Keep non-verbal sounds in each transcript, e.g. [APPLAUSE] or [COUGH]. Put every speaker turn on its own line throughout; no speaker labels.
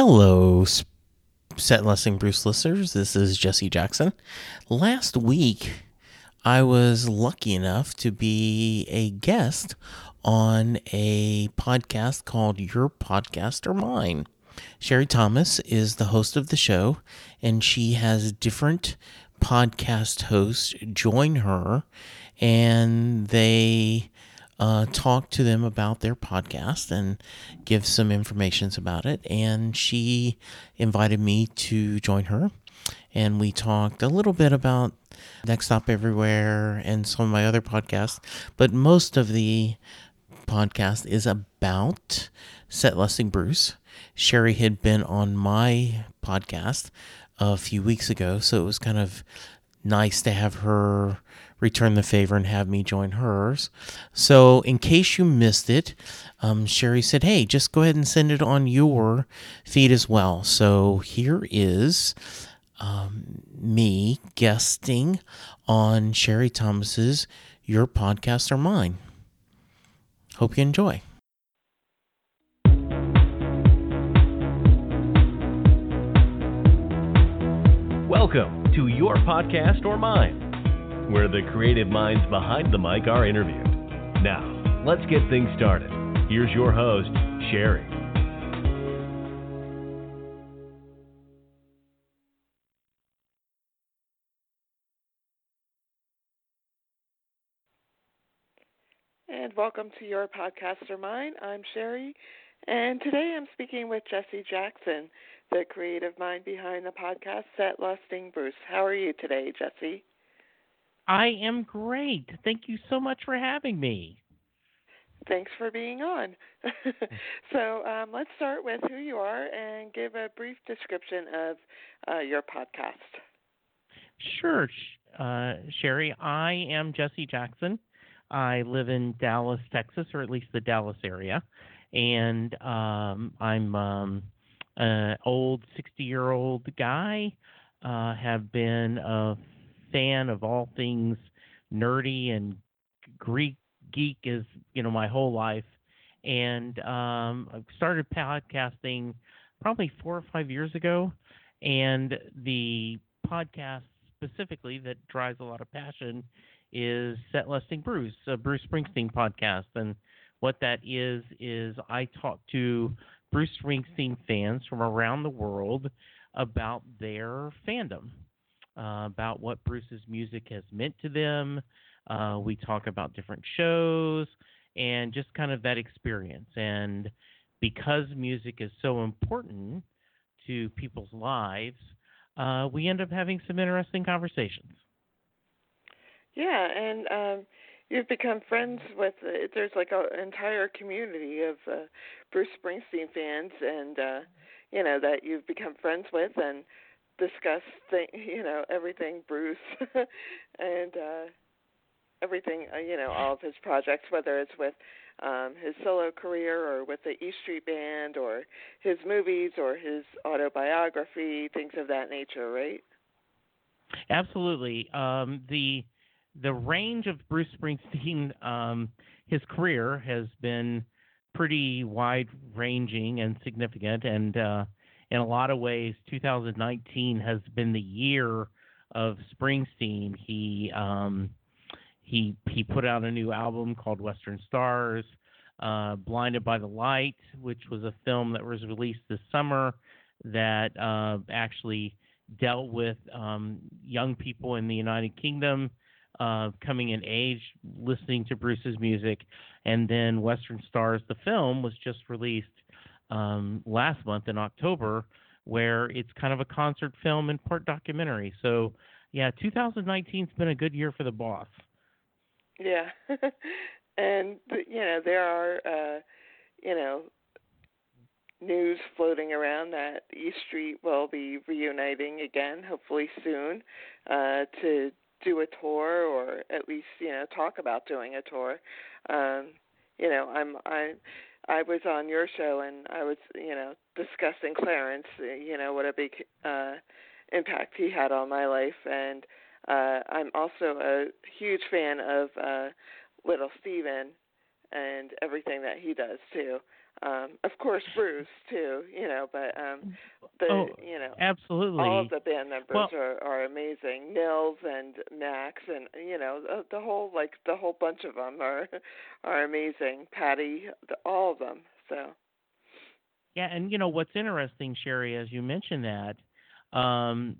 Hello, Set Lusting Bruce listeners. This is Jesse Jackson. Last week, I was lucky enough to be a guest on a podcast called Your Podcast or Mine. Sherry Thomas is the host of the show, and she has different podcast hosts join her, and they uh, talk to them about their podcast and give some informations about it. And she invited me to join her. And we talked a little bit about Next Stop Everywhere and some of my other podcasts. But most of the podcast is about set lusting Bruce. Sherry had been on my podcast a few weeks ago, so it was kind of nice to have her return the favor and have me join hers. So, in case you missed it, um, Sherry said, Hey, just go ahead and send it on your feed as well. So, here is um, me guesting on Sherry Thomas's Your Podcast or Mine. Hope you enjoy.
Welcome to Your Podcast or Mine where the creative minds behind the mic are interviewed. Now, let's get things started. Here's your host, Sherry.
And welcome to your podcast or mine. I'm Sherry, and today I'm speaking with Jesse Jackson, the creative mind behind the podcast Set Lusting Bruce. How are you today, Jesse?
I am great. Thank you so much for having me.
Thanks for being on. [LAUGHS] so um, let's start with who you are and give a brief description of uh, your podcast.
Sure, uh, Sherry. I am Jesse Jackson. I live in Dallas, Texas, or at least the Dallas area, and um, I'm um, an old 60-year-old guy. Uh, have been a fan of all things nerdy and Greek geek is you know my whole life, and um, I started podcasting probably four or five years ago, and the podcast specifically that drives a lot of passion is Set Lusting Bruce, a Bruce Springsteen podcast, and what that is is I talk to Bruce Springsteen fans from around the world about their fandom uh, about what Bruce's music has meant to them. Uh, we talk about different shows and just kind of that experience. And because music is so important to people's lives, uh, we end up having some interesting conversations.
Yeah, and um, you've become friends with. Uh, there's like an entire community of uh, Bruce Springsteen fans, and uh, you know that you've become friends with, and discuss thing, you know, everything Bruce [LAUGHS] and uh everything, uh, you know, all of his projects whether it's with um his solo career or with the E Street Band or his movies or his autobiography, things of that nature, right?
Absolutely. Um the the range of Bruce Springsteen um his career has been pretty wide ranging and significant and uh in a lot of ways, 2019 has been the year of Springsteen. He um, he he put out a new album called Western Stars, uh, Blinded by the Light, which was a film that was released this summer that uh, actually dealt with um, young people in the United Kingdom uh, coming in age, listening to Bruce's music, and then Western Stars, the film, was just released um, last month in October, where it's kind of a concert film and part documentary. So, yeah, 2019's been a good year for the boss.
Yeah, [LAUGHS] and you know there are uh, you know news floating around that East Street will be reuniting again, hopefully soon, uh, to do a tour or at least you know talk about doing a tour. Um, you know, I'm I I was on your show and I was, you know, discussing Clarence, you know, what a big uh impact he had on my life and uh I'm also a huge fan of uh Little Steven and everything that he does too. Um, of course, Bruce too. You know, but um, the
oh,
you know
absolutely.
all of the band members
well,
are are amazing. Nils and Max and you know the, the whole like the whole bunch of them are are amazing. Patty, the, all of them. So.
Yeah, and you know what's interesting, Sherry, as you mentioned that, um,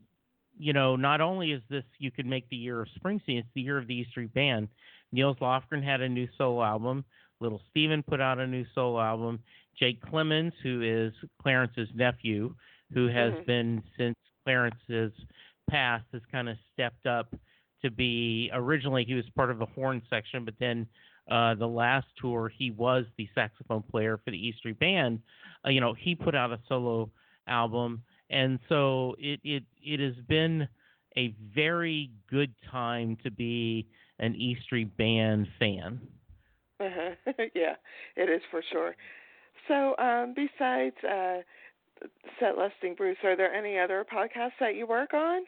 you know, not only is this you could make the year of Springsteen, it's the year of the E Street Band. Nils Lofgren had a new solo album. Little Steven put out a new solo album. Jake Clemons, who is Clarence's nephew, who has
mm-hmm.
been since Clarence's passed, has kind of stepped up to be. Originally, he was part of the horn section, but then uh, the last tour, he was the saxophone player for the E Street Band. Uh, you know, he put out a solo album, and so it it it has been a very good time to be an E Street Band fan.
Uh-huh. [LAUGHS] yeah, it is for sure. So, um, besides uh, Set Lusting Bruce, are there any other podcasts that you work on?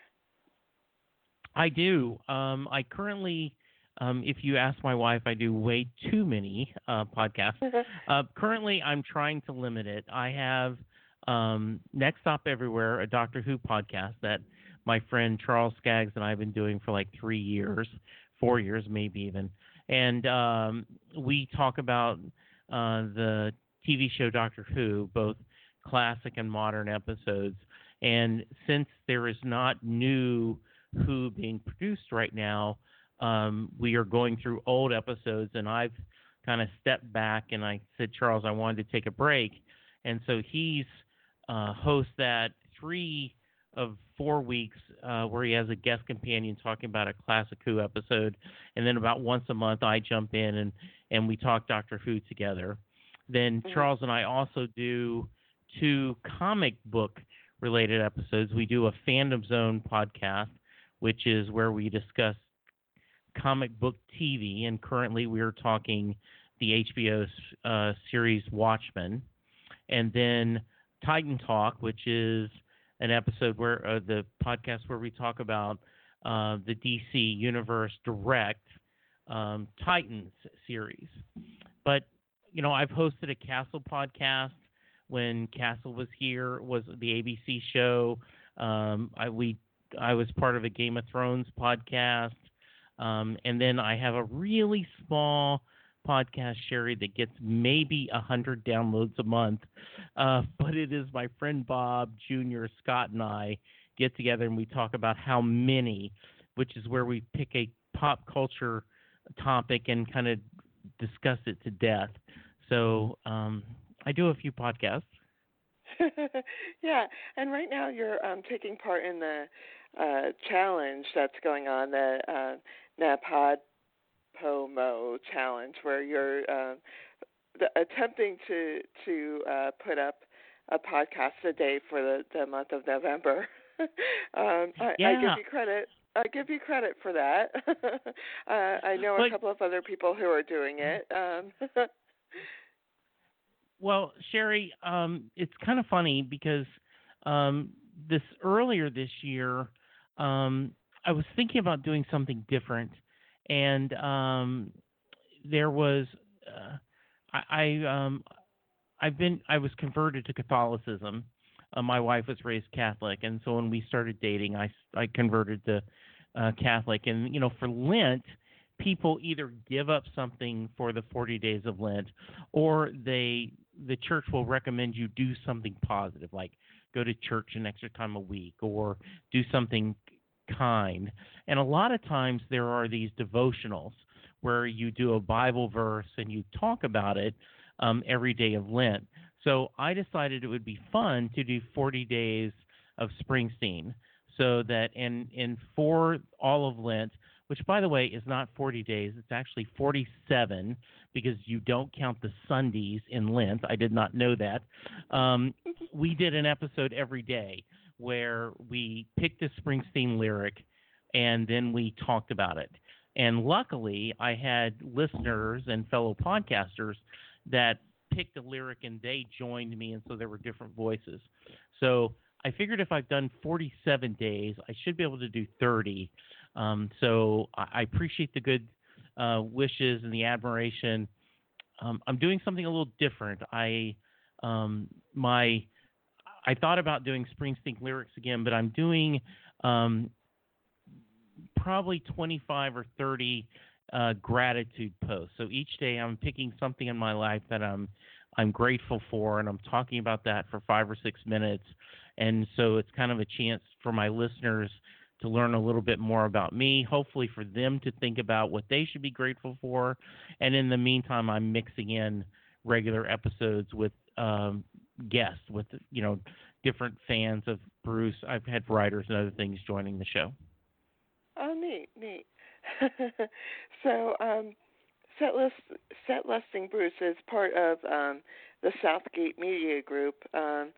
I do. Um, I currently, um, if you ask my wife, I do way too many uh, podcasts. [LAUGHS] uh, currently, I'm trying to limit it. I have um, Next Stop Everywhere, a Doctor Who podcast that my friend Charles Skaggs and I have been doing for like three years, four years, maybe even. And um, we talk about uh, the TV show Doctor Who, both classic and modern episodes. And since there is not new Who being produced right now, um, we are going through old episodes, and I've kind of stepped back and I said, Charles, I wanted to take a break, and so he's uh, hosts that three of four weeks uh, where he has a guest companion talking about a classic Who episode, and then about once a month I jump in and and we talk Doctor Who together. Then
Mhm.
Charles and I also do two comic book related episodes. We do a Fandom Zone podcast, which is where we discuss comic book TV, and currently we are talking the HBO uh, series Watchmen, and then Titan Talk, which is an episode where uh, the podcast where we talk about uh, the DC Universe Direct um, Titans series. But you know, I've hosted a Castle podcast when Castle was here. Was the ABC show? Um, I we I was part of a Game of Thrones podcast, um, and then I have a really small podcast, Sherry, that gets maybe a hundred downloads a month. Uh, [LAUGHS] but it is my friend Bob Jr., Scott, and I get together and we talk about how many, which is where we pick a pop culture topic and kind of discuss it to death. So um, I do a few podcasts. [LAUGHS]
yeah, and right now you're um, taking part in the uh, challenge that's going on, the uh, NAPOD Pomo challenge, where you're uh, the, attempting to to uh, put up a podcast a day for the, the month of November. [LAUGHS] um, I,
yeah.
I give you credit. I give you credit for that. [LAUGHS] uh, I know a
But-
couple of other people who are doing it. Um, [LAUGHS]
Well, Sherry, um, it's kind of funny because um, this earlier this year, um, I was thinking about doing something different, and um, there was uh, I, I um, I've been I was converted to Catholicism. Uh, my wife was raised Catholic, and so when we started dating, I I converted to uh, Catholic, and you know for Lent, people either give up something for the 40 days of Lent, or they the church will recommend you do something positive, like go to church an extra time a week, or do something kind. And a lot of times there are these devotionals where you do a Bible verse and you talk about it um, every day of Lent. So I decided it would be fun to do 40 days of Springsteen. So that in, and for all of Lent, which by the way is not 40 days, it's actually 47 because you don't count the Sundays in Lent. I did not know that. Um, we did an episode every day where we picked a Springsteen lyric and then we talked about it. And luckily, I had listeners and fellow podcasters that picked a lyric and they joined me, and so there were different voices. So I figured if I've done 47 days, I should be able to do 30. Um, so I, appreciate the good uh, wishes and the admiration. um, I'm doing something a little different. I um, my I thought about doing Springsteen lyrics again, but I'm doing um, probably 25 or 30 uh, gratitude posts. So each day I'm picking something in my life that I'm I'm grateful for, and I'm talking about that for five or six minutes. And so it's kind of a chance for my listeners to learn a little bit more about me, hopefully for them to think about what they should be grateful for. And in the meantime, I'm mixing in regular episodes with um, guests, with you know different fans of Bruce. I've had writers and other things joining the show.
Oh, neat, neat. [LAUGHS] so, um, set list, set lusting Bruce is part of um, the Southgate Media Group. Um,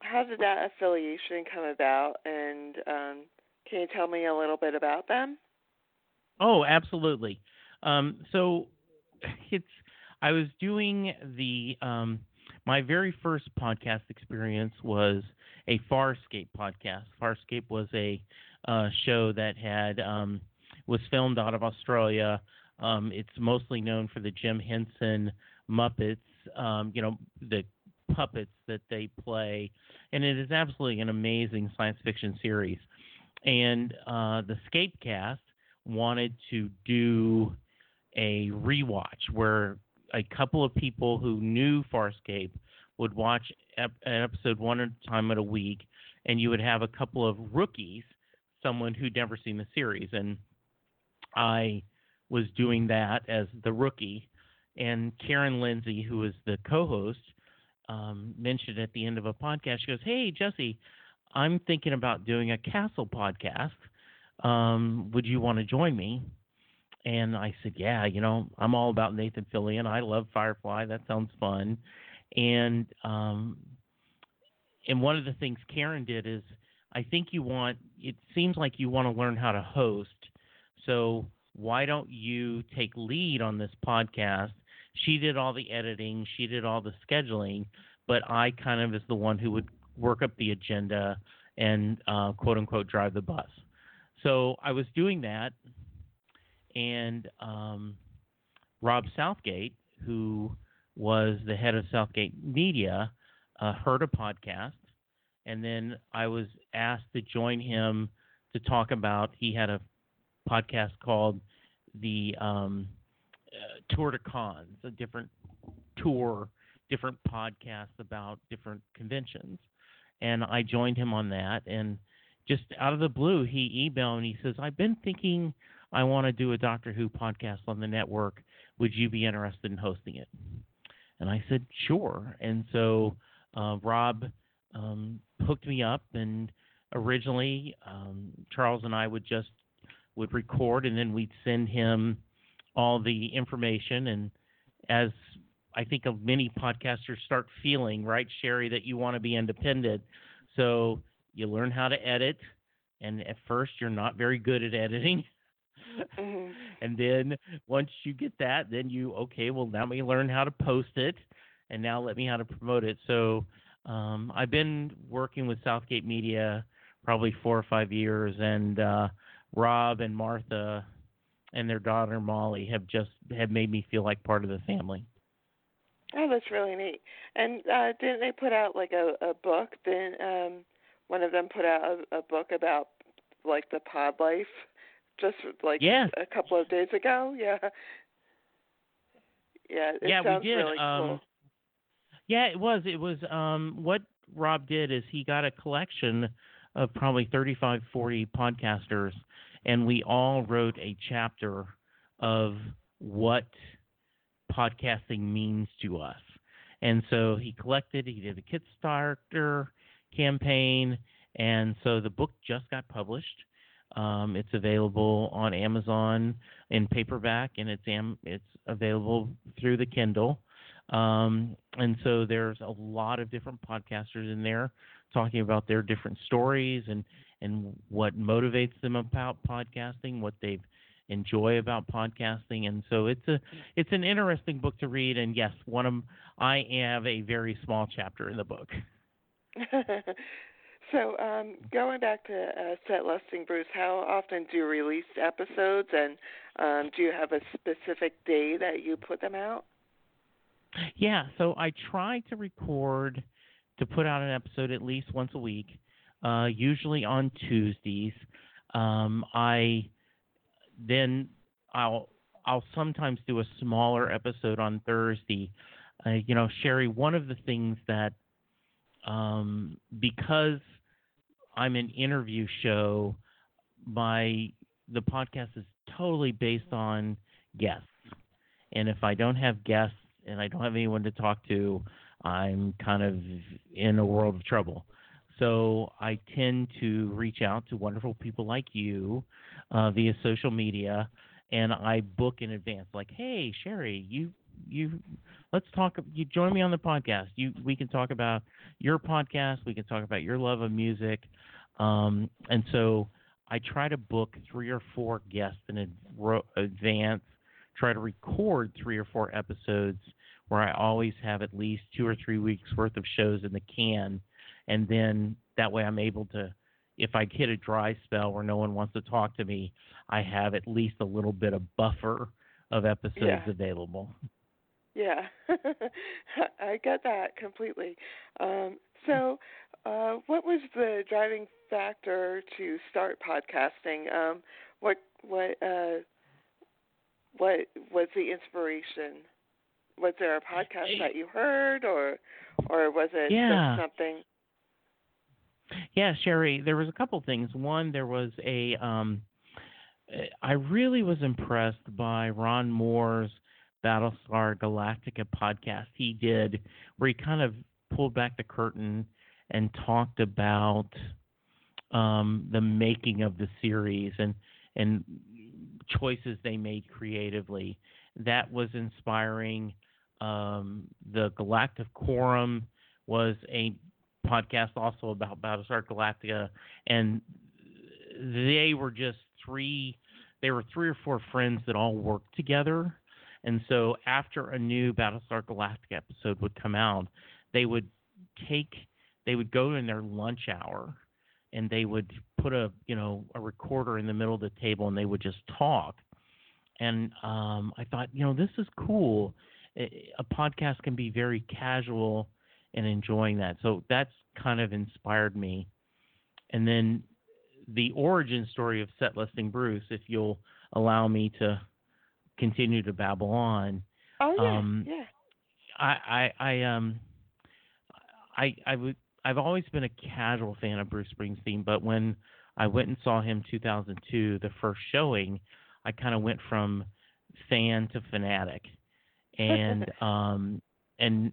how did that affiliation come about, and um, can you tell me a little bit about them?
Oh, absolutely. Um, so [LAUGHS] it's I was doing the um, my very first podcast experience was a Farscape podcast. Farscape was a uh, show that had um, was filmed out of Australia. Um, it's mostly known for the Jim Henson Muppets, um, you know, the puppets that they play, and it is absolutely an amazing science fiction series. And uh, the Scapecast wanted to do a rewatch where a couple of people who knew Farscape would watch ep- an episode one at a time at a week, and you would have a couple of rookies, someone who'd never seen the series, and I was doing that as the rookie, and Karen Lindsay, who was the co-host, um, mentioned at the end of a podcast, she goes, "Hey Jesse, I'm thinking about doing a castle podcast. Um, would you want to join me?" And I said, "Yeah, you know, I'm all about Nathan Fillion. I love Firefly. That sounds fun." And um, and one of the things Karen did is, I think you want. It seems like you want to learn how to host. So why don't you take lead on this podcast? She did all the editing, she did all the scheduling, but I kind of is the one who would work up the agenda and uh, quote unquote drive the bus. So I was doing that, and um, Rob Southgate, who was the head of Southgate Media, uh, heard a podcast, and then I was asked to join him to talk about. He had a podcast called the um, uh, Tour de Cons, a different tour, different podcasts about different conventions, and I joined him on that. And just out of the blue, he emailed and he says, "I've been thinking I want to do a Doctor Who podcast on the network. Would you be interested in hosting it?" And I said, "Sure." And so uh, Rob um, hooked me up, and originally um, Charles and I would just would record, and then we'd send him all the information. And as I think of many podcasters start feeling, right, Sherry, that you want to be independent. So you learn how to edit, and at first you're not very good at editing.
Mm-hmm. [LAUGHS]
and then once you get that, then you okay, well now me learn how to post it, and now let me how to promote it. So um, I've been working with Southgate Media probably four or five years, and uh, Rob and Martha and their daughter Molly have just have made me feel like part of the family.
Oh, that's really neat. And uh, didn't they put out like a, a book? Then um, one of them put out a, a book about like the pod life, just like
Yeah.
a couple of days ago. [LAUGHS] Yeah. Yeah. It
yeah,
sounds
we did.
Really
um,
cool.
Yeah, it was. It was. Um, what Rob did is he got a collection of probably 35, 40 podcasters, and we all wrote a chapter of what podcasting means to us. And so he collected. He did a Kickstarter campaign, and so the book just got published. Um, it's available on Amazon in paperback, and it's am- it's available through the Kindle. Um, and so there's a lot of different podcasters in there talking about their different stories and, and what motivates them about podcasting, what they enjoy about podcasting. And so it's a it's an interesting book to read. And yes, one of I have a very small chapter in the book. [LAUGHS]
so, um, going back to uh, set lusting, Bruce, how often do you release episodes, and um, do you have a specific day that you put them out?
Yeah, so I try to record to put out an episode at least once a week, uh, usually on Tuesdays. Um, I then I'll I'll sometimes do a smaller episode on Thursday. Uh, you know, Sherry, one of the things that um, because I'm an interview show, my the podcast is totally based on guests. And if I don't have guests and I don't have anyone to talk to, I'm kind of in a world of trouble. So I tend to reach out to wonderful people like you uh, via social media, and I book in advance. Like, hey, Sherry, you you let's talk. You join me on the podcast. You we can talk about your podcast. We can talk about your love of music, um, and so I try to book three or four guests in advance. Try to record three or four episodes where I always have at least two or three weeks worth of shows in the can, and then that way I'm able to, if I hit a dry spell where no one wants to talk to me, I have at least a little bit of buffer of episodes
yeah.
available.
Yeah, [LAUGHS] I get that completely. Um, so, uh, what was the driving factor to start podcasting? Um, what what uh, what was the inspiration? was there a podcast that you heard, or or was it
yeah.
just something?
Yeah, Sherry, there was a couple things. One, there was a um, I really was impressed by Ron Moore's Battlestar Galactica podcast he did, where he kind of pulled back the curtain and talked about um, the making of the series and and choices they made creatively. That was inspiring. Um, the Galactic Quorum was a podcast also about Battlestar Galactica, and they were just three. They were three or four friends that all worked together, and so after a new Battlestar Galactica episode would come out, they would take, they would go in their lunch hour, and they would put a you know a recorder in the middle of the table, and they would just talk. And um, I thought, you know, this is cool a podcast can be very casual and enjoying that. So that's kind of inspired me. And then the origin story of set lusting Bruce, if you'll allow me to continue to babble on.
Oh yeah,
um,
yeah.
I, I, I um, I, I would. I've always been a casual fan of Bruce Springsteen, but when I went and saw him 2002, the first showing, I kind of went from fan to fanatic and [LAUGHS] um, and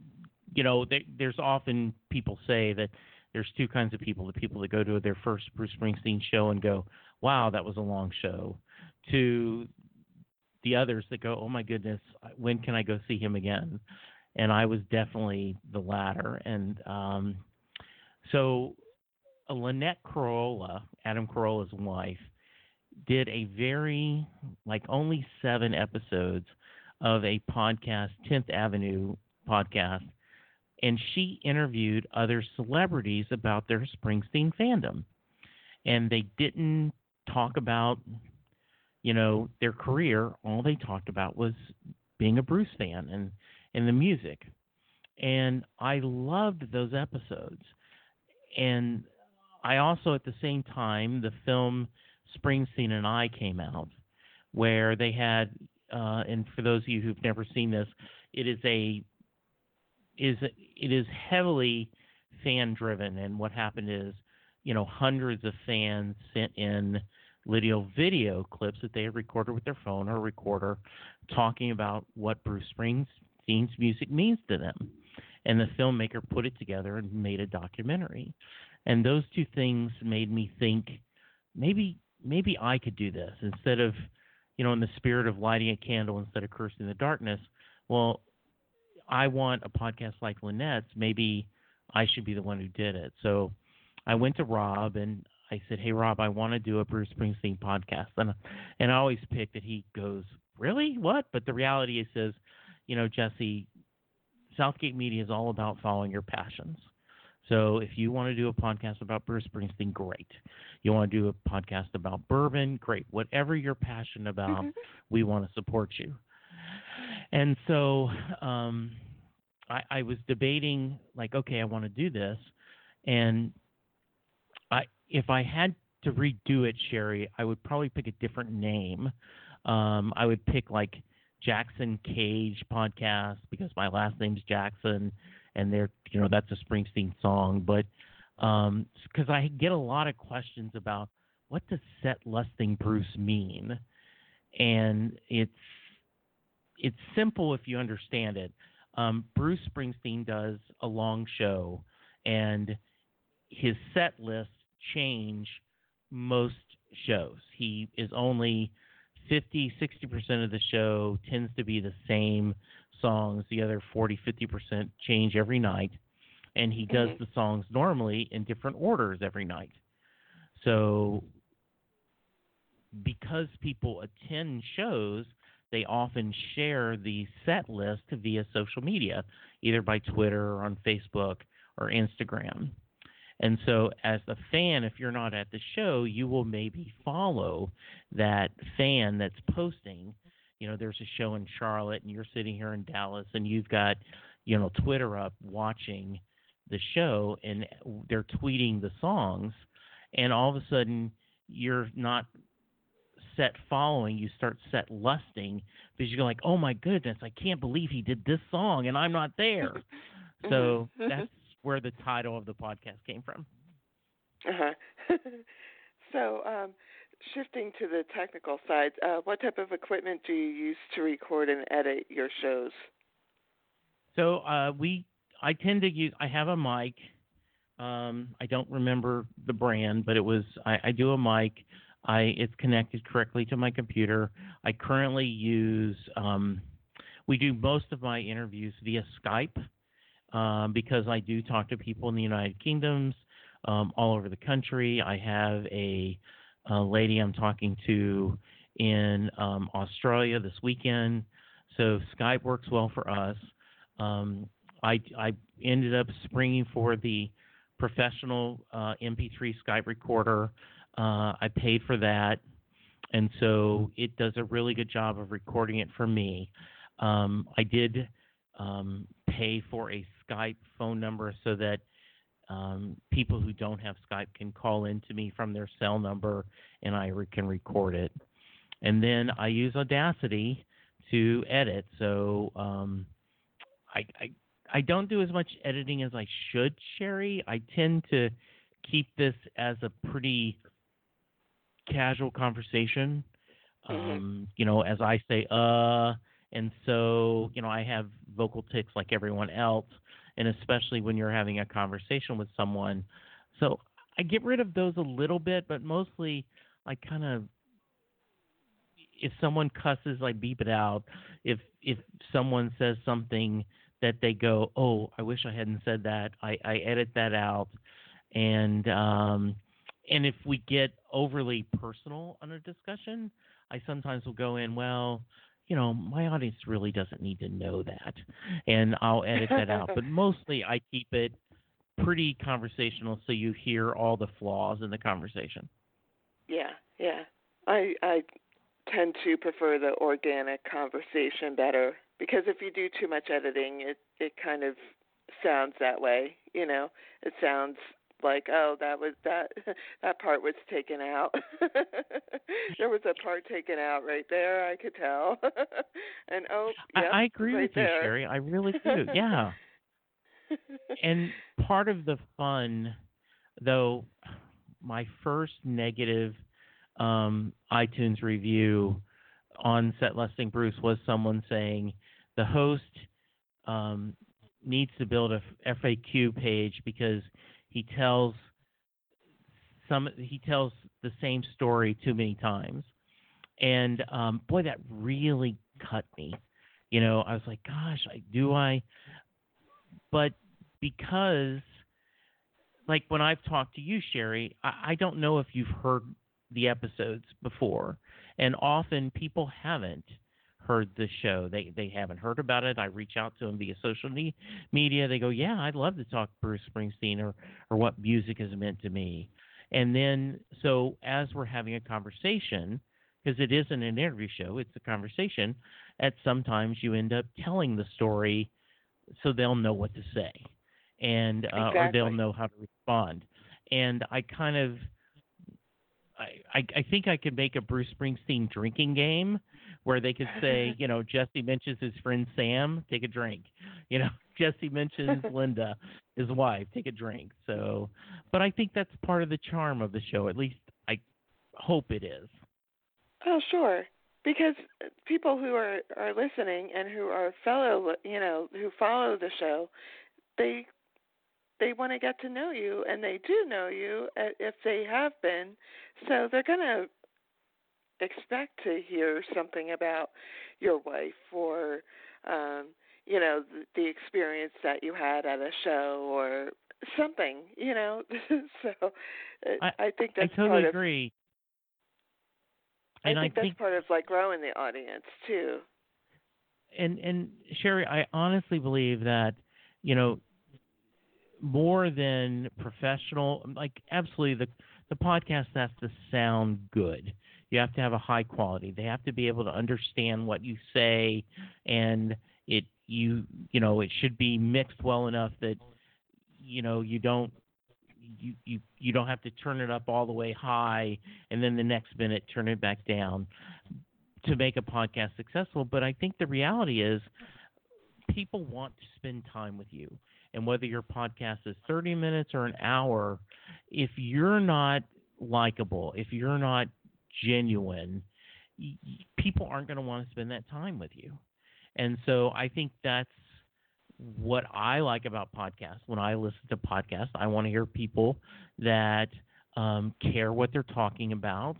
you know, there, there's often people say that there's two kinds of people: the people that go to their first Bruce Springsteen show and go, "Wow, that was a long show," to the others that go, "Oh my goodness, when can I go see him again?" And I was definitely the latter, and um, so Lynette Carolla, Adam Carolla's wife, did a very like only seven episodes of a podcast, 10th Avenue podcast, and she interviewed other celebrities about their Springsteen fandom. And they didn't talk about, you know, their career. All they talked about was being a Bruce fan and, and the music. And I loved those episodes. And I also, at the same time, the film Springsteen and I came out, where they had uh, and for those of you who've never seen this, it is a is it is heavily fan driven. And what happened is, you know, hundreds of fans sent in little video clips that they had recorded with their phone or recorder, talking about what Bruce Springsteen's music means to them. And the filmmaker put it together and made a documentary. And those two things made me think maybe maybe I could do this instead of you know, in the spirit of lighting a candle instead of cursing the darkness. Well, I want a podcast like Lynette's. Maybe I should be the one who did it. So I went to Rob and I said, "Hey, Rob, I want to do a Bruce Springsteen podcast." And and I always pick that he goes, "Really? What?" But the reality is, says, you know, Jesse, Southgate Media is all about following your passions. So if you want to do a podcast about Bruce Springsteen, great. You want to do a podcast about bourbon, great. Whatever you're passionate about, mm-hmm. we want to support you. And so um, I, I was debating like, okay, I want to do this, and if I had to redo it, Sherry, I would probably pick a different name. Um, I would pick like Jackson Cage podcast because my last name's Jackson, and they're you know that's a Springsteen song. But because um, I get a lot of questions about what does set lusting Bruce mean, and it's it's simple if you understand it. Um, Bruce Springsteen does a long show, and his set lists change most shows. He is only 50, 60% of the show tends to be the same songs. The other 40, 50% change every night. And he does mm-hmm. the songs normally in different orders every night. So because people attend shows, they often share the set list via social media, either by Twitter or on Facebook or Instagram. And so, as a fan, if you're not at the show, you will maybe follow that fan that's posting. You know, there's a show in Charlotte, and you're sitting here in Dallas, and you've got, you know, Twitter up watching the show, and they're tweeting the songs, and all of a sudden, you're not set following, you start set lusting because you're like, oh my goodness, I can't believe he did this song and I'm not there. [LAUGHS] so mm-hmm. that's where the title of the podcast came from.
Uh-huh. [LAUGHS] so, um, shifting to the technical side, uh, what type of equipment do you use to record and edit your shows?
So uh, we, I tend to use. I have a mic. Um, I don't remember the brand, but it was. I, I do a mic. I it's connected correctly to my computer. I currently use. Um, we do most of my interviews via Skype um, because I do talk to people in the United Kingdoms, um, all over the country. I have a, a lady I'm talking to in um, Australia this weekend, so Skype works well for us. Um, I, I ended up springing for the professional uh, MP3 Skype recorder. Uh, I paid for that, and so it does a really good job of recording it for me. Um, I did um, pay for a Skype phone number so that um, people who don't have Skype can call in to me from their cell number and I re- can record it. And then I use Audacity to edit. So um, I, I I don't do as much editing as I should, Sherry. I tend to keep this as a pretty casual conversation. Mm-hmm. Um, you know, as I say, uh, and so, you know, I have vocal tics like everyone else, and especially when you're having a conversation with someone. So I get rid of those a little bit, but mostly I kind of if someone cusses, I beep it out. If if someone says something that they go, "Oh, I wish I hadn't said that," I, I edit that out. And um, and if we get overly personal on a discussion, I sometimes will go in, well, you know, my audience really doesn't need to know that. And I'll edit that out. [LAUGHS] But mostly I keep it pretty conversational so you hear all the flaws in the conversation.
Yeah, yeah. I I tend to prefer the organic conversation better because if you do too much editing it it kind of sounds that way, you know. It sounds like, oh, that was that [LAUGHS] that part was taken out. [LAUGHS] there was a part taken out right there. I could tell. [LAUGHS] and oh, yep,
I, I agree
right
with
there.
you, Sherry. I really do. Yeah. and part of the fun, though, my first negative um, iTunes review on Set Lusting Bruce was someone saying the host um, needs to build a FAQ page because he tells some he tells the same story too many times. And um boy that really cut me. You know i was like gosh do i? But because like when i've talked to you sherry I, I don't know if you've heard the episodes before. And often people haven't heard the show. They they haven't heard about it. I reach out to them via social media. They go, "Yeah, I'd love to talk Bruce Springsteen or or what music has meant to me." And then so as we're having a conversation, because it isn't an interview show, it's a conversation. At sometimes you end up telling the story so they'll know what to say, and uh,
exactly.
or they'll know how to respond. And I kind of, I, I I think I could make a Bruce Springsteen drinking game where they could say, [LAUGHS] you know, Jesse mentions his friend Sam, take a drink. You know, [LAUGHS] Jesse mentions [LAUGHS] Linda, his wife, take a drink. So, but I think that's part of the charm of the show. At least I hope it is.
Oh, sure. Because people who are are listening and who are fellow, you know, who follow the show, they they want to get to know you, and they do know you uh, if they have been. So they're going to expect to hear something about your wife or, um, you know, the, the experience that you had at a show or something. You know, [LAUGHS] so I, I think that's
I totally
part of,
agree.
I think
I
that's
think
part of like growing the audience too.
and and Sherry, I honestly believe that you know more than professional, like absolutely the the podcast has to sound good. You have to have a high quality. They have to be able to understand what you say, and it you you know it should be mixed well enough that you know you don't you, you you don't have to turn it up all the way high and then the next minute turn it back down to make a podcast successful. But I think the reality is people want to spend time with you. And whether your podcast is 30 minutes or an hour, if you're not likable, if you're not genuine, people aren't going to want to spend that time with you. And so I think that's what I like about podcasts. When I listen to podcasts, I want to hear people that um, care what they're talking about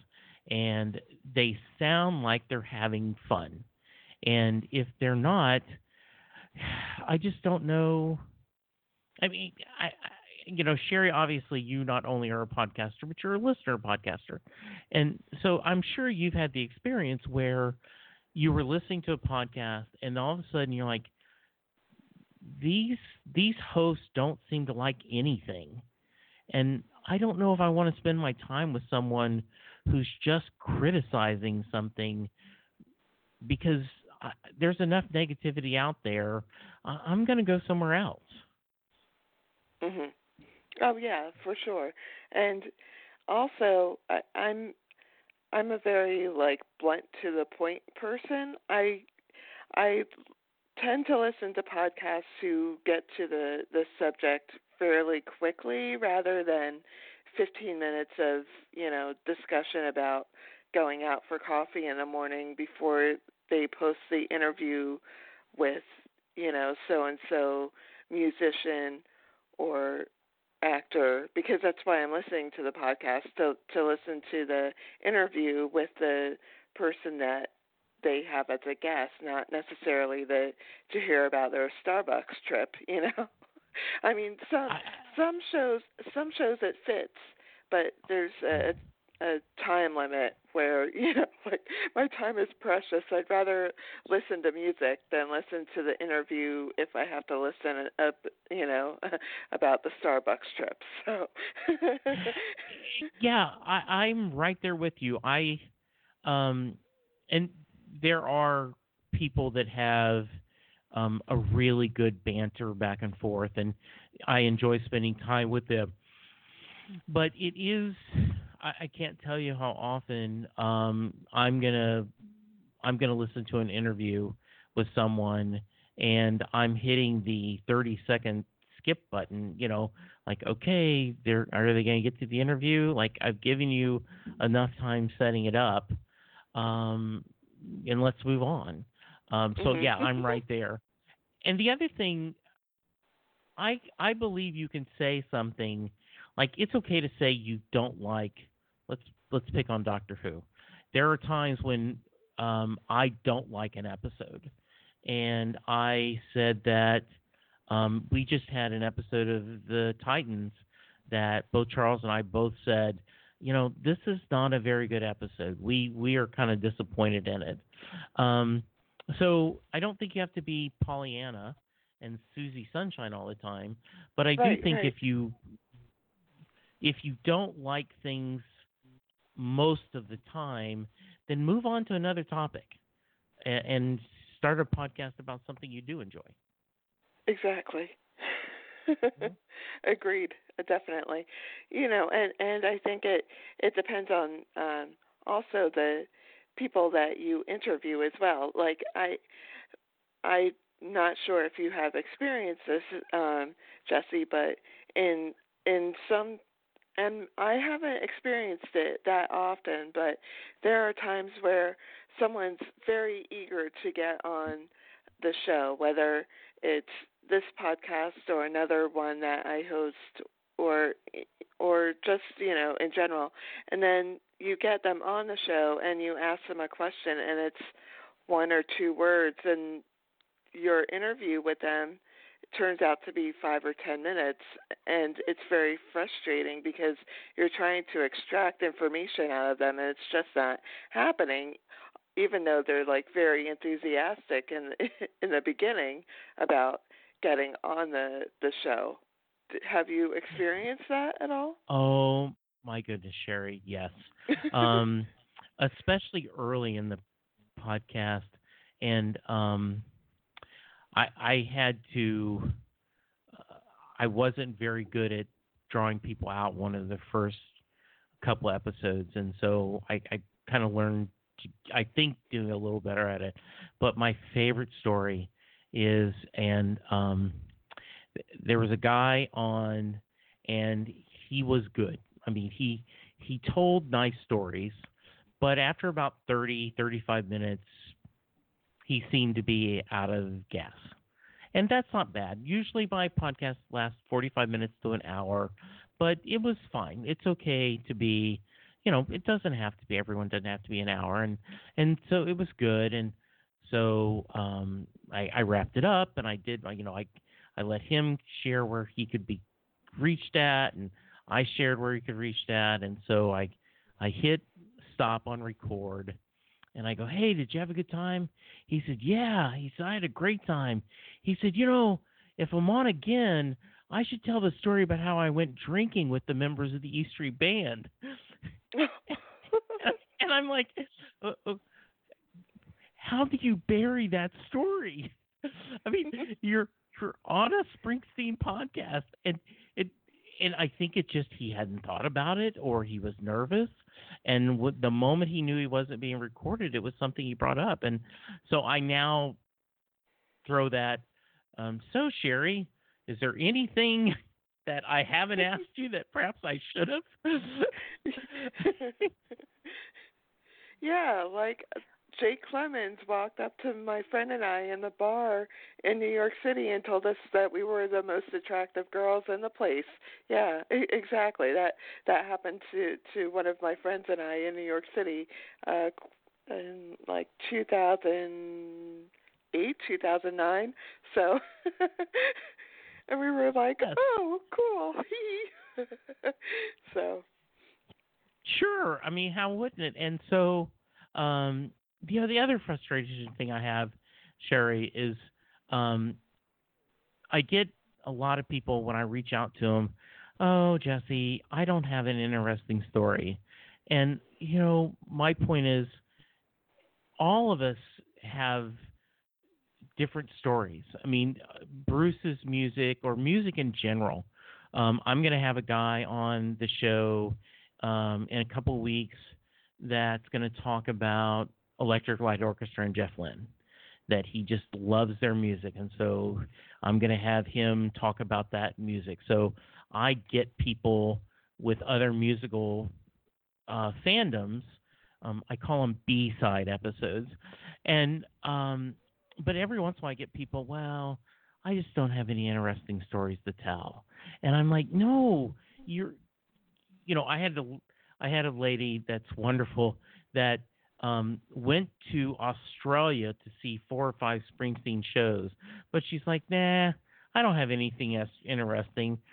and they sound like they're having fun. And if they're not, [SIGHS] I just don't know. I mean, I you know, Sherry, obviously, you not only are a podcaster, but you're a listener podcaster, and so I'm sure you've had the experience where you were listening to a podcast, and all of a sudden you're like, these these hosts don't seem to like anything, and I don't know if I want to spend my time with someone who's just criticizing something because I, there's enough negativity out there. I, I'm going to go somewhere else.
Mhm. Oh yeah, for sure. And also, I, I'm I'm a very like blunt to the point person. I I tend to listen to podcasts who get to the the subject fairly quickly rather than 15 minutes of, you know, discussion about going out for coffee in the morning before they post the interview with, you know, so and so musician or actor because that's why I'm listening to the podcast to to listen to the interview with the person that they have as a guest, not necessarily the to hear about their Starbucks trip, [LAUGHS] you know. I mean some some shows some shows it fits, but there's a a time limit where [LAUGHS] you know like my time is precious. I'd rather listen to music than listen to the interview if I have to listen up you know [LAUGHS] about the Starbucks trip. So [LAUGHS]
yeah, I, I'm right there with you. I um, and there are people that have um, a really good banter back and forth, and I enjoy spending time with them. But it is, I, I can't tell you how often um, I'm gonna I'm gonna listen to an interview with someone, and I'm hitting the 30 second skip button. You know, like okay, they're are they going to get to the interview? Like I've given you enough time setting it up, um, and let's move on. Um, so
Mhm.
yeah, I'm right [LAUGHS] there. And the other thing, I I believe you can say something like it's okay to say you don't like. Let's let's pick on Doctor Who. There are times when um, I don't like an episode, and I said that um, we just had an episode of the Titans that both Charles and I both said, you know, this is not a very good episode. We we are kind of disappointed in it. Um, so I don't think you have to be Pollyanna and Susie Sunshine all the time, but I
Right,
do think
right.
if you if you don't like things most of the time, then move on to another topic and, and start a podcast about something you do enjoy.
Exactly.
Mm-hmm. [LAUGHS]
Agreed. Definitely. You know, and and I think it it depends on um also the people that you interview as well. Like I I'm not sure if you have experienced this um Jesse, but in in some and I haven't experienced it that often, but there are times where someone's very eager to get on the show, whether it's this podcast or another one that I host or or just, you know, in general. And then you get them on the show and you ask them a question and it's one or two words and your interview with them turns out to be five or ten minutes and it's very frustrating because you're trying to extract information out of them and it's just not happening even though they're like very enthusiastic in [LAUGHS] in the beginning about getting on the the show have you experienced that at all
Oh my goodness, Sherry, yes. Um, [LAUGHS] especially early in the podcast, and um, I I had to. Uh, I wasn't very good at drawing people out one of the first couple episodes, and so I, I kind of learned. To, I think doing a little better at it, but my favorite story is and um, there was a guy on, and he was good. I mean, he he told nice stories, but after about 30, 35 minutes, he seemed to be out of gas. And that's not bad. Usually my podcast lasts 45 minutes to an hour, but it was fine. It's okay to be, you know, it doesn't have to be everyone doesn't have to be an hour and and so it was good and so um I I wrapped it up and I did you know I I let him share where he could be reached at and I shared where he could reach at and so I I hit stop on record and I go, "Hey, did you have a good time?" He said, "Yeah." He said, "I had a great time." He said, "You know, if I'm on again, I should tell the story about how I went drinking with the members of the E Street Band." [LAUGHS] and I'm like, uh, uh, "How do you bury that story?" I mean, you're you're on a Springsteen podcast, and and I think it just he hadn't thought about it, or he was nervous, and w- the moment he knew he wasn't being recorded, it was something he brought up, and so I now throw that. Um, so Sherry, is there anything [LAUGHS] that I haven't [LAUGHS] asked you that perhaps I should have? [LAUGHS]
yeah, like Jake Clemens walked up to my friend and I in the bar in New York City and told us that we were the most attractive girls in the place. Yeah, exactly. That that happened to to one of my friends and I in New York City uh in like 2008, 2009. So [LAUGHS] and we were like,
Yes.
"Oh, cool." [LAUGHS] so,
Sure. I mean, how wouldn't it? And so, um, you know, the other frustration thing I have, Sherry, is um, I get a lot of people when I reach out to them, oh, Jesse, I don't have an interesting story. And, you know, my point is all of us have different stories. I mean, Bruce's music or music in general. Um, I'm going to have a guy on the show um, in a couple weeks that's going to talk about Electric Light Orchestra and Jeff Lynne. That he just loves their music, and so I'm going to have him talk about that music. So I get people with other musical uh, fandoms. Um, I call them B-side episodes, and um, but every once in a while I get people. Well, I just don't have any interesting stories to tell, and I'm like, no, you're you know, I had a I had a lady that's wonderful that um, went to Australia to see four or five Springsteen shows, but she's like, nah, I don't have anything else interesting. [LAUGHS]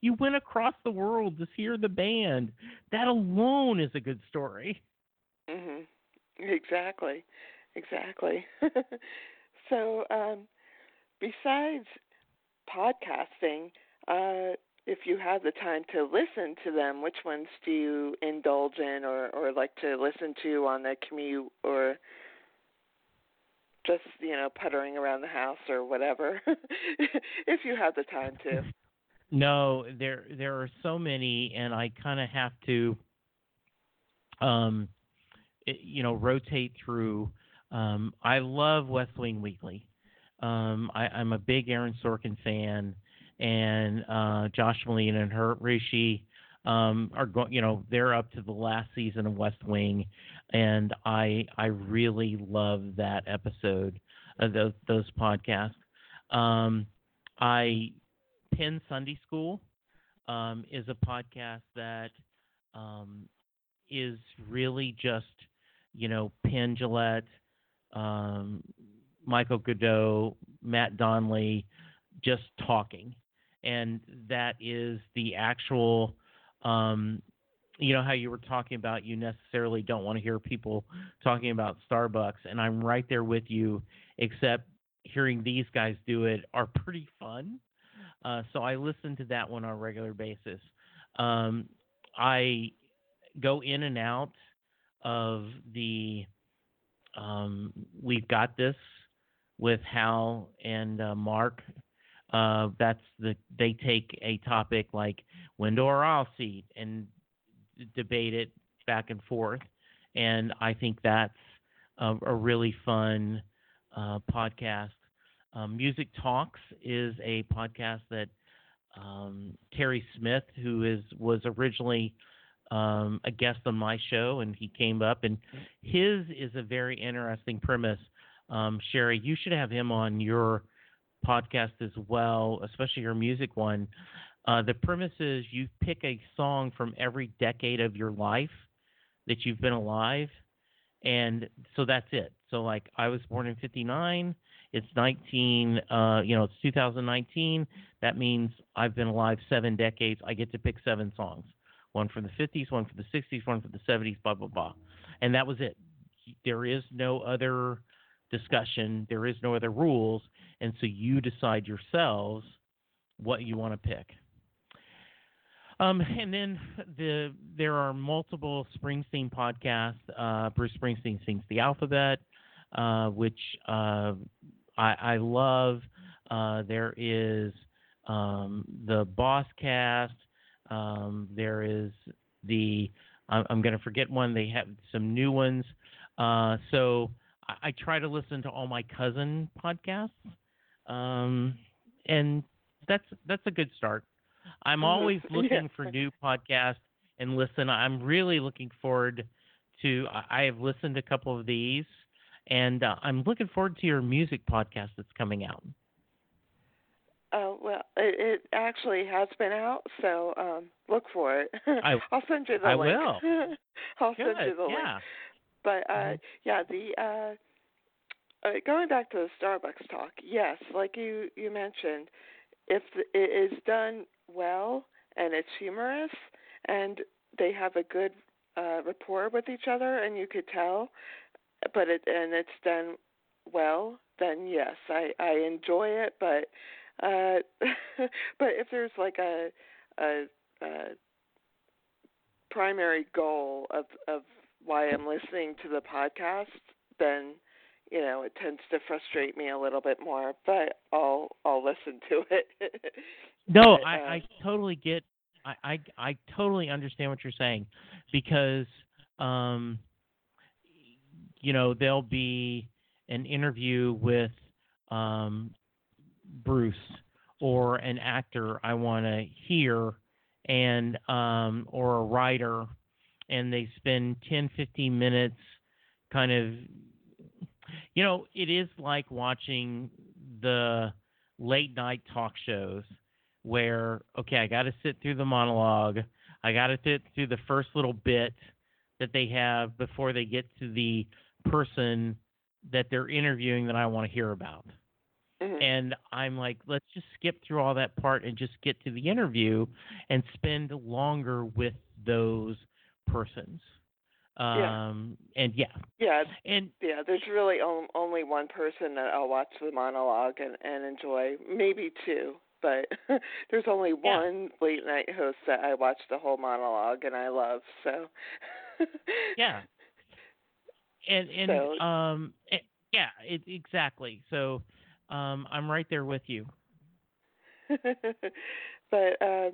You went across the world to hear the band. That alone is a good story.
mhm. Exactly. Exactly. [LAUGHS] so, um besides podcasting, uh if you have the time to listen to them, which ones do you indulge in or or like to listen to on the commute or just you know puttering around the house or whatever [LAUGHS] if you have the time to?
No there there are so many and i kind of have to um it, you know rotate through um i love west wing weekly. Um i i'm a big aaron sorkin fan and uh josh malina and Hrishi um, are going, you know, they're up to the last season of West Wing, and I I really love that episode, of those those podcasts. Um, I Penn Sunday School um, is a podcast that um, is really just, you know, Penn Jillette, um, Michael Goudeau, Matt Donnelly, just talking, and that is the actual um, you know how you were talking about you necessarily don't want to hear people talking about Starbucks, and I'm right there with you, except hearing these guys do it are pretty fun. Uh, so I listen to that one on a regular basis. Um, I go in and out of the um, we've got this with Hal and uh, Mark uh, that's the they take a topic like window or aisle seat and debate it back and forth, and I think that's a, a really fun uh, podcast. Um, Music Talks is a podcast that um, Terry Smith, who is was originally um, a guest on my show, and he came up, and his is a very interesting premise. Um, Sherry, you should have him on your podcast as well, especially your music one. Uh, the premise is you pick a song from every decade of your life that you've been alive, and so that's it. So like I was born in '59. It's 19. Uh, you know, it's 2019. That means I've been alive seven decades. I get to pick seven songs. One from the 50s, one from the 60s, one from the 70s, blah blah blah, and that was it. There is no other discussion. There is no other rules and so you decide yourselves what you want to pick. Um, and then the there are multiple Springsteen podcasts. Uh, Bruce Springsteen sings the alphabet, uh, which uh, I, I, love. Uh, there is um, the Boss Cast. Um, there is the I'm, I'm going to forget one. They have some new ones. Uh, so I, I, try to listen to all my cousin podcasts. Um, and that's that's a good start. I'm mm-hmm. always [LAUGHS] looking yeah. for new podcasts and listen. I'm really looking forward to. I have listened to a couple of these, and uh, I'm looking forward to your music podcast that's coming out.
Oh well, it, it actually has been out, so um, look for it. [LAUGHS] I, will send you the
I
link.
will. [LAUGHS]
I'll
Good.
send you the
yeah.
link. But uh, mm-hmm. yeah, the uh, going back to the Starbucks talk, yes, like you you mentioned, if the, it is done well and it's humorous and they have a good uh, rapport with each other and you could tell, but it and it's done well, then yes, I I enjoy it. But uh, [LAUGHS] but if there's like a, a a primary goal of of why I'm listening to the podcast, then you know, it tends to frustrate me a little bit more, but I'll I'll listen to it. [LAUGHS]
no,
but,
I,
uh,
I totally get I, I I totally understand what you're saying because um you know, there'll be an interview with um Bruce or an actor I want to hear and um or a writer and they spend 10 15 minutes kind of you know, it is like watching the late night talk shows where, okay, I got to sit through the monologue. I got to sit through the first little bit that they have before they get to the person that they're interviewing that I want to hear about.
Mm-hmm.
And I'm like, let's just skip through all that part and just get to the interview and spend longer with those persons. Um,
yeah.
and yeah.
Yeah.
And
yeah, there's really only one person that I'll watch the monologue and, and enjoy, maybe two, but [LAUGHS] there's only
yeah.
one late night host that I watch the whole monologue and I love. So [LAUGHS]
yeah. And and
so,
um Yeah, it, exactly. So um, I'm right there with you. [LAUGHS]
but um,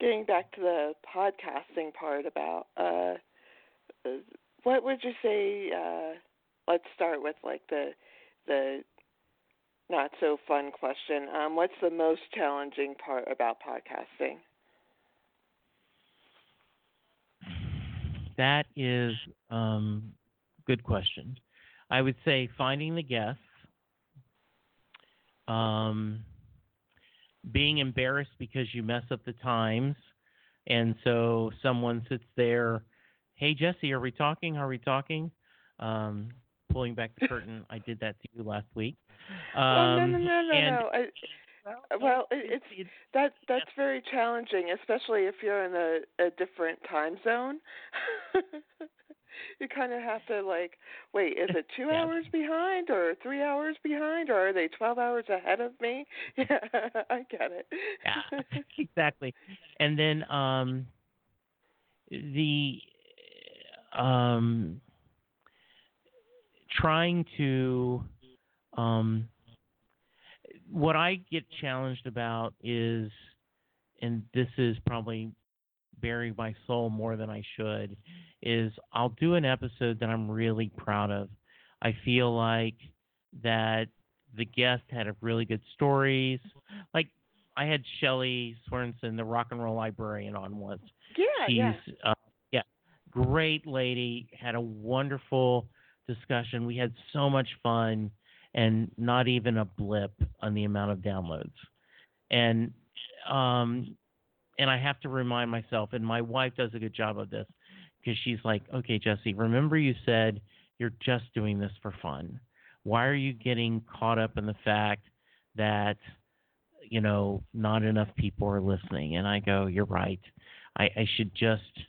getting back to the podcasting part about uh, what would you say? Uh, let's start with like the the not so fun question. Um, what's the most challenging part about podcasting?
That is um, good question. I would say finding the guests, um, being embarrassed because you mess up the times, and so someone sits there, "Hey Jesse, are we talking? Are we talking?" Um, pulling back the curtain. [LAUGHS] I did that to you last week.
Um, oh, no, no, no, no, and, no. I, well, it's, it's that that's very challenging, especially if you're in a, a different time zone. [LAUGHS] you kind of have to like, wait, is it two yeah. hours behind or three hours behind, or are they twelve hours ahead of me? [LAUGHS] Yeah, I get it.
yeah, exactly. And then um, the um, trying to um, what I get challenged about is, and this is probably burying my soul more than I should, is I'll do an episode that I'm really proud of. I feel like that the guest had a really good stories. Like I had Shelly Swenson, the rock and roll librarian, on once.
Yeah,
She's,
yeah.
Uh, great lady. Had a wonderful discussion. We had so much fun and not even a blip on the amount of downloads. And um and I have to remind myself and my wife does a good job of this because she's like, "Okay, Jesse, remember you said you're just doing this for fun. Why are you getting caught up in the fact that you know, not enough people are listening?" And I go, "You're right. I I should just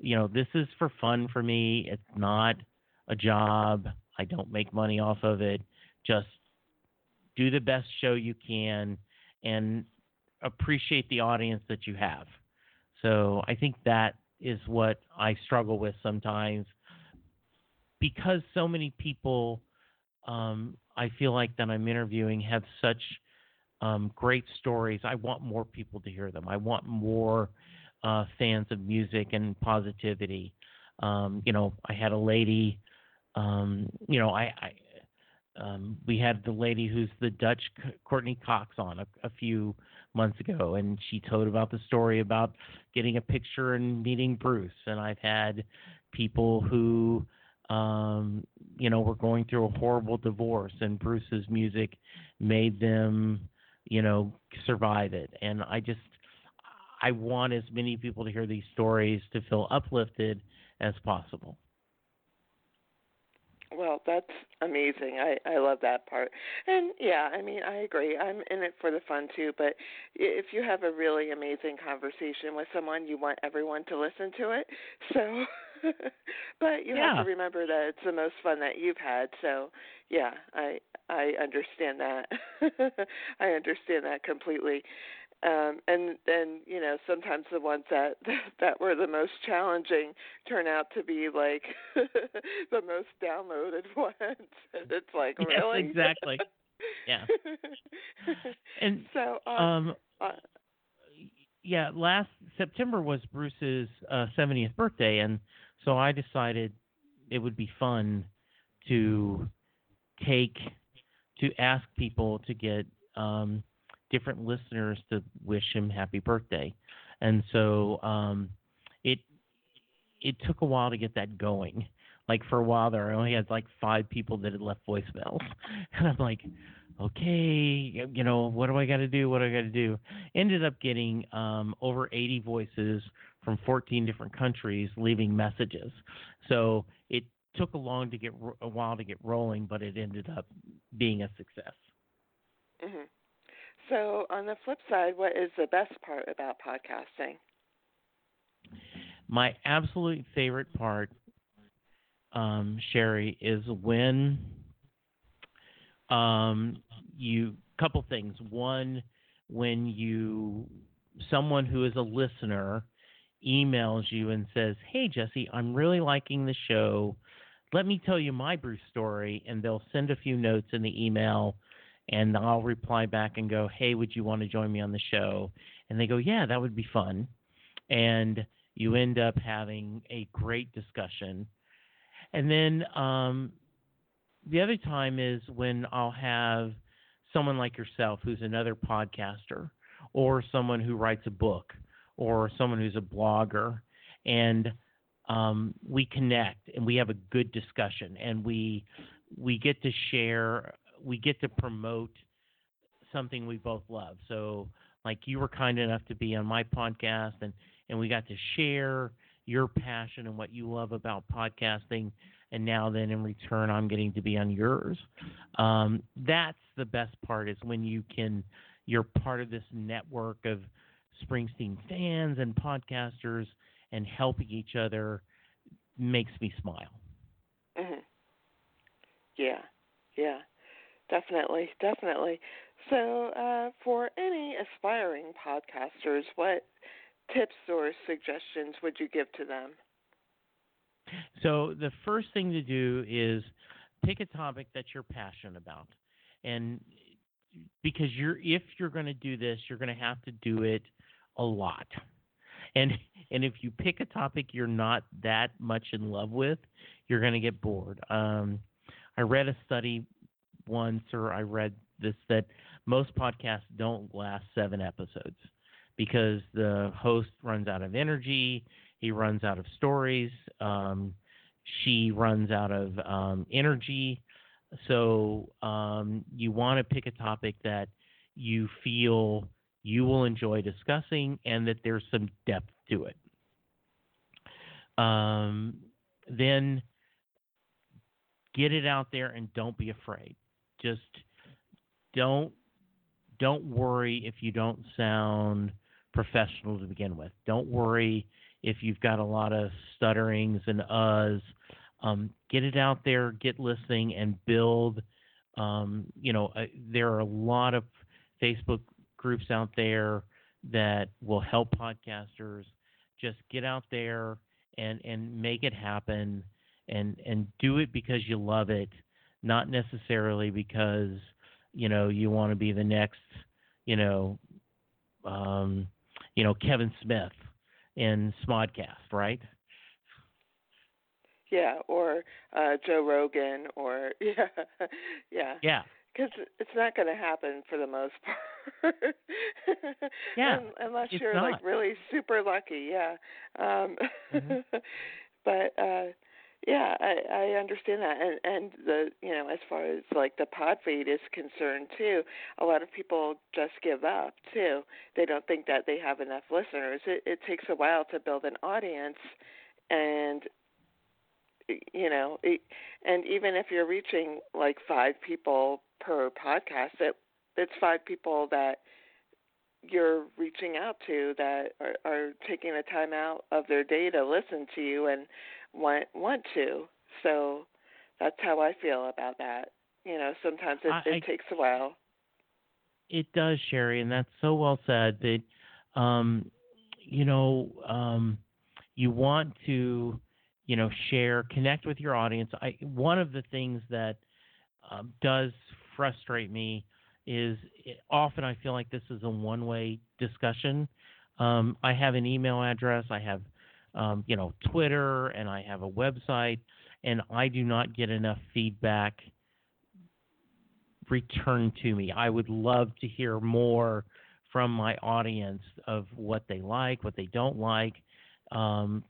you know, this is for fun for me. It's not a job. I don't make money off of it just do the best show you can and appreciate the audience that you have. So I think that is what I struggle with sometimes because so many people um, I feel like that I'm interviewing have such um, great stories. I want more people to hear them. I want more uh, fans of music and positivity. Um, you know, I had a lady. Um, you know, I, I um, we had the lady who's the Dutch Courteney Cox on a, a, few months ago, and she told about the story about getting a picture and meeting Bruce. And I've had people who, um, you know, were going through a horrible divorce, and Bruce's music made them, you know, survive it. And I just, I want as many people to hear these stories to feel uplifted as possible.
Well, that's amazing. I I love that part. And yeah, I mean, I agree. I'm in it for the fun too, but if you have a really amazing conversation with someone, you want everyone to listen to it. So [LAUGHS] but you
yeah.
have to remember that it's the most fun that you've had. So, yeah, I I understand that. [LAUGHS] I understand that completely um, and and you know sometimes the ones that [LAUGHS] that were the most challenging turn out to be like [LAUGHS] the most downloaded [LAUGHS] ones. And it's like
yes,
really
exactly. Yeah. and
so um,
um
uh,
yeah, last September was Bruce's uh, 70th birthday, and so I decided it would be fun to take to ask people to get um, different listeners to wish him happy birthday, and so um, it it took a while to get that going. Like for a while there, I only had like five people that had left voicemails, [LAUGHS] and I'm like, okay, you know, what do I got to do? What do I got to do? Ended up getting um, over 80 voices from 14 different countries leaving messages. So it took a long to get a while to get rolling, but it ended up being a success.
Mm-hmm. So, on the flip side, what is the best part about podcasting?
My absolute favorite part, um, Sherry, is when um, you couple things. One, when you someone who is a listener emails you and says, "Hey Jesse, I'm really liking the show. let me tell you my Bruce story, and they'll send a few notes in the email, and I'll reply back and go, hey, would you want to join me on the show? And they go, yeah, that would be fun. And you end up having a great discussion. And then um, the other time is when I'll have someone like yourself who's another podcaster or someone who writes a book or someone who's a blogger and um, we connect and we have a good discussion and we we get to share we get to promote something we both love. So like you were kind enough to be on my podcast and and we got to share your passion and what you love about podcasting. And now then in return i'm getting to be on yours. Um, that's the best part is when you can you're part of this network of springsteen fans and podcasters and helping each other makes me smile.
Hmm Yeah, yeah, definitely, definitely. So, uh, for any aspiring podcasters, what tips or suggestions would you give to them?
So the first thing to do is pick a topic that you're passionate about, and because you're if you're going to do this, you're going to have to do it a lot. And and if you pick a topic you're not that much in love with, you're going to get bored. Um, I read a study once, or I read this that most podcasts don't last seven episodes because the host runs out of energy, he runs out of stories, um, she runs out of um, energy. So um, you want to pick a topic that you feel you will enjoy discussing and that there's some depth to it. Um, then get it out there and don't be afraid. Just don't don't worry if you don't sound professional to begin with. Don't worry if you've got a lot of stutterings and uhs. Um, get it out there, get listening, and build. Um, you know, uh, there are a lot of Facebook groups out there that will help podcasters. Just get out there and and make it happen, and and do it because you love it, not necessarily because you know you want to be the next, you know, um, you know Kevin Smith in Smodcast, right?
Yeah, or uh, Joe Rogan, or [LAUGHS] yeah, yeah,
Yeah.
because it's not going to happen for the most [LAUGHS] part.
Yeah,
Un- unless you're like really super lucky, yeah. Um,
Mhm. [LAUGHS]
but uh, yeah, I, I understand that, and and the you know as far as like the pod feed is concerned too, a lot of people just give up too. They don't think that they have enough listeners. It, it takes a while to build an audience, and you know, and even if you're reaching like five people per podcast, it it's five people that you're reaching out to that are, are taking the time out of their day to listen to you and want want to. So that's how I feel about that. You know, sometimes it,
I-
it takes a while.
It does, Sherry, and that's so well said. That um, you know, um, you want to, you know, share, connect with your audience. I one of the things that um, does frustrate me is it, often I feel like this is a one-way discussion. Um, I have an email address, I have, um, you know, Twitter, and I have a website, and I do not get enough feedback returned to me. I would love to hear more from my audience of what they like, what they don't like. Um,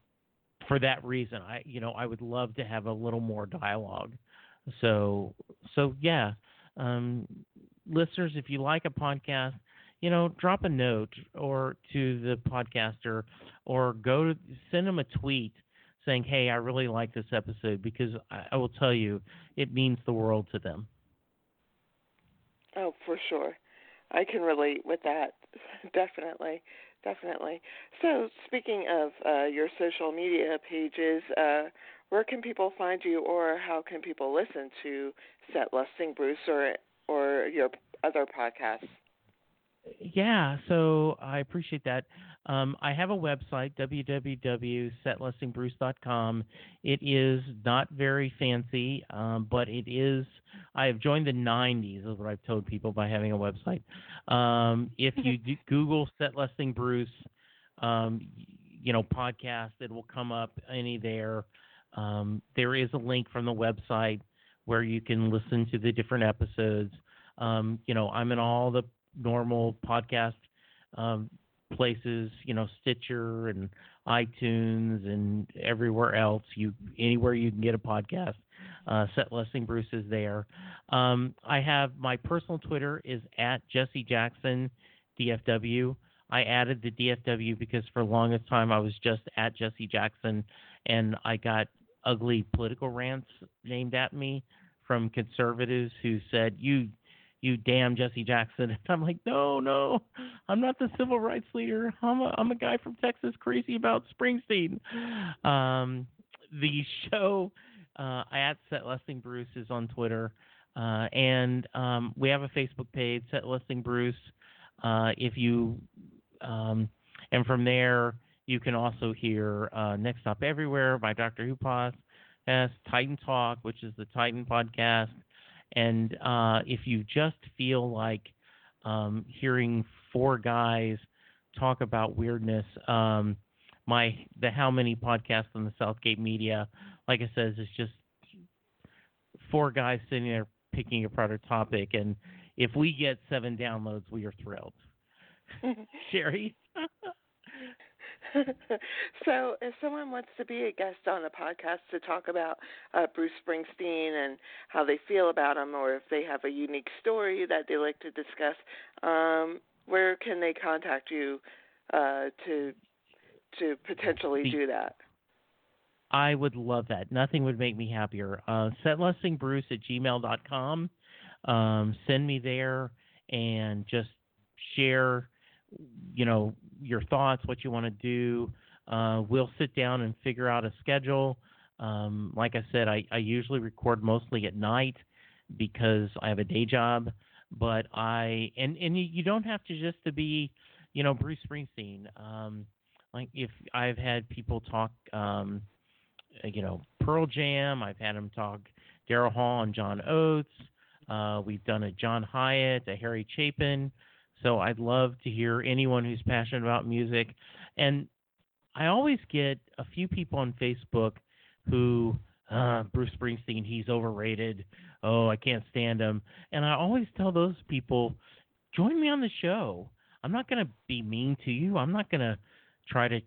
for that reason, I you know I would love to have a little more dialogue. So so yeah, um, listeners, if you like a podcast, you know, drop a note or to the podcaster, or go to send them a tweet saying, "Hey, I really like this episode," because I, I will tell you, it means the world to them.
Oh, for sure. I can relate with that. [LAUGHS] definitely. Definitely. So, speaking of uh, your social media pages, uh, where can people find you or how can people listen to Set Lusting Bruce or or your other podcasts?
Yeah, so I appreciate that. Um, I have a website, www.setlustingbruce.com. It is not very fancy, um, but it is. I have joined the 90s, is what I've told people by having a website. Um, if you [LAUGHS] Google Set Lusting Bruce, um, you know, podcast, it will come up any there. Um, there is a link from the website where you can listen to the different episodes. Um, you know, I'm in all the normal podcast um, places, you know, Stitcher and iTunes and everywhere else. You anywhere you can get a podcast. Uh, Set Lusting Bruce is there. Um, I have my personal Twitter is at Jesse Jackson DFW. I added the DFW because for longest time I was just at Jesse Jackson, and I got ugly political rants named at me from conservatives who said you you damn Jesse Jackson. [LAUGHS] And I'm like, no, no, I'm not the civil rights leader. I'm a, I'm a guy from Texas crazy about Springsteen. Um, the show uh, at Set Lusting Bruce is on Twitter, uh, and um, we have a Facebook page, Set Lusting Bruce. Uh, if you um, and from there you can also hear uh, Next Stop Everywhere by Dr. Who podcast, Titan Talk, which is the Titan podcast. And uh, if you just feel like um, hearing four guys talk about weirdness, um, my the How Many podcast on the Southgate Media, like I said, is just four guys sitting there picking apart a topic. And if we get seven downloads, we are thrilled. [LAUGHS] Sherry. [LAUGHS]
so, if someone wants to be a guest on a podcast to talk about uh, Bruce Springsteen and how they feel about him, or if they have a unique story that they like to discuss, um, where can they contact you uh, to to potentially do that?
I would love that. Nothing would make me happier. Uh, setlustingbruce at gmail.com. Um, send me there and just share you know your thoughts, what you want to do. Uh, we'll sit down and figure out a schedule. Um, like I said, I, I usually record mostly at night because I have a day job. But I and and you don't have to just to be, you know, Bruce Springsteen. Um, like if I've had people talk, um, you know, Pearl Jam. I've had them talk Daryl Hall and John Oates. Uh, we've done a John Hiatt, a Harry Chapin. So I'd love to hear anyone who's passionate about music. And I always get a few people on Facebook who, uh, Bruce Springsteen, he's overrated. Oh, I can't stand him. And I always tell those people, join me on the show. I'm not going to be mean to you. I'm not going to try to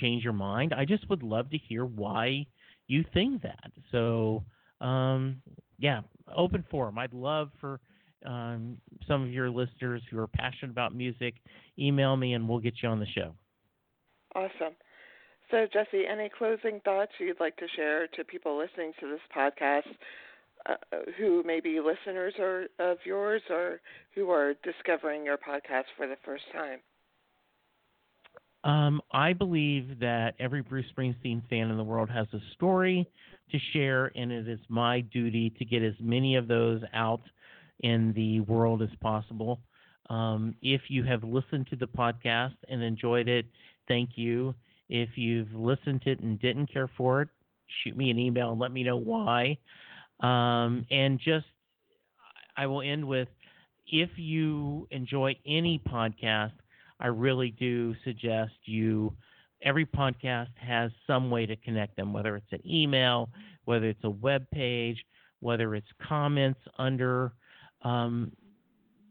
change your mind. I just would love to hear why you think that. So, um, yeah, open forum. I'd love for um, some of your listeners who are passionate about music, email me and we'll get you on the show.
Awesome. So, Jesse, any closing thoughts you'd like to share to people listening to this podcast uh, who may be listeners or, of yours or who are discovering your podcast for the first time?
Um, I believe that every Bruce Springsteen fan in the world has a story to share, and it is my duty to get as many of those out in the world as possible. Um, if you have listened to the podcast and enjoyed it, thank you. If you've listened to it and didn't care for it, shoot me an email and let me know why. Um, and just, I will end with if you enjoy any podcast, I really do suggest you. Every podcast has some way to connect them, whether it's an email, whether it's a web page, whether it's comments under um,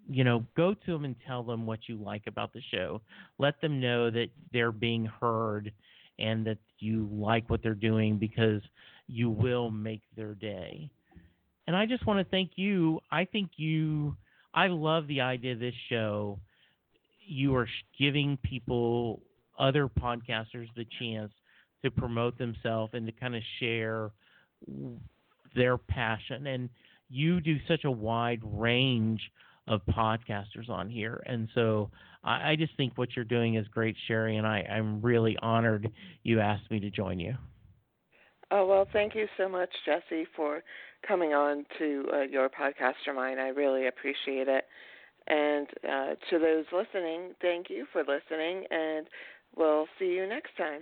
you know, go to them and tell them what you like about the show. Let them know that they're being heard and that you like what they're doing because you will make their day. And I just want to thank you. I think you, I love the idea of this show. You are giving people, other podcasters, the chance to promote themselves and to kind of share their passion. And you do such a wide range of podcasters on here. And so I, I, just think what you're doing is great, Sherry, and I, I'm really honored you asked me to join you.
Oh, well, thank you so much, Jesse, for coming on to uh, your Podcast or Mine. I really appreciate it. And uh, to those listening, thank you for listening. And we'll see you next time.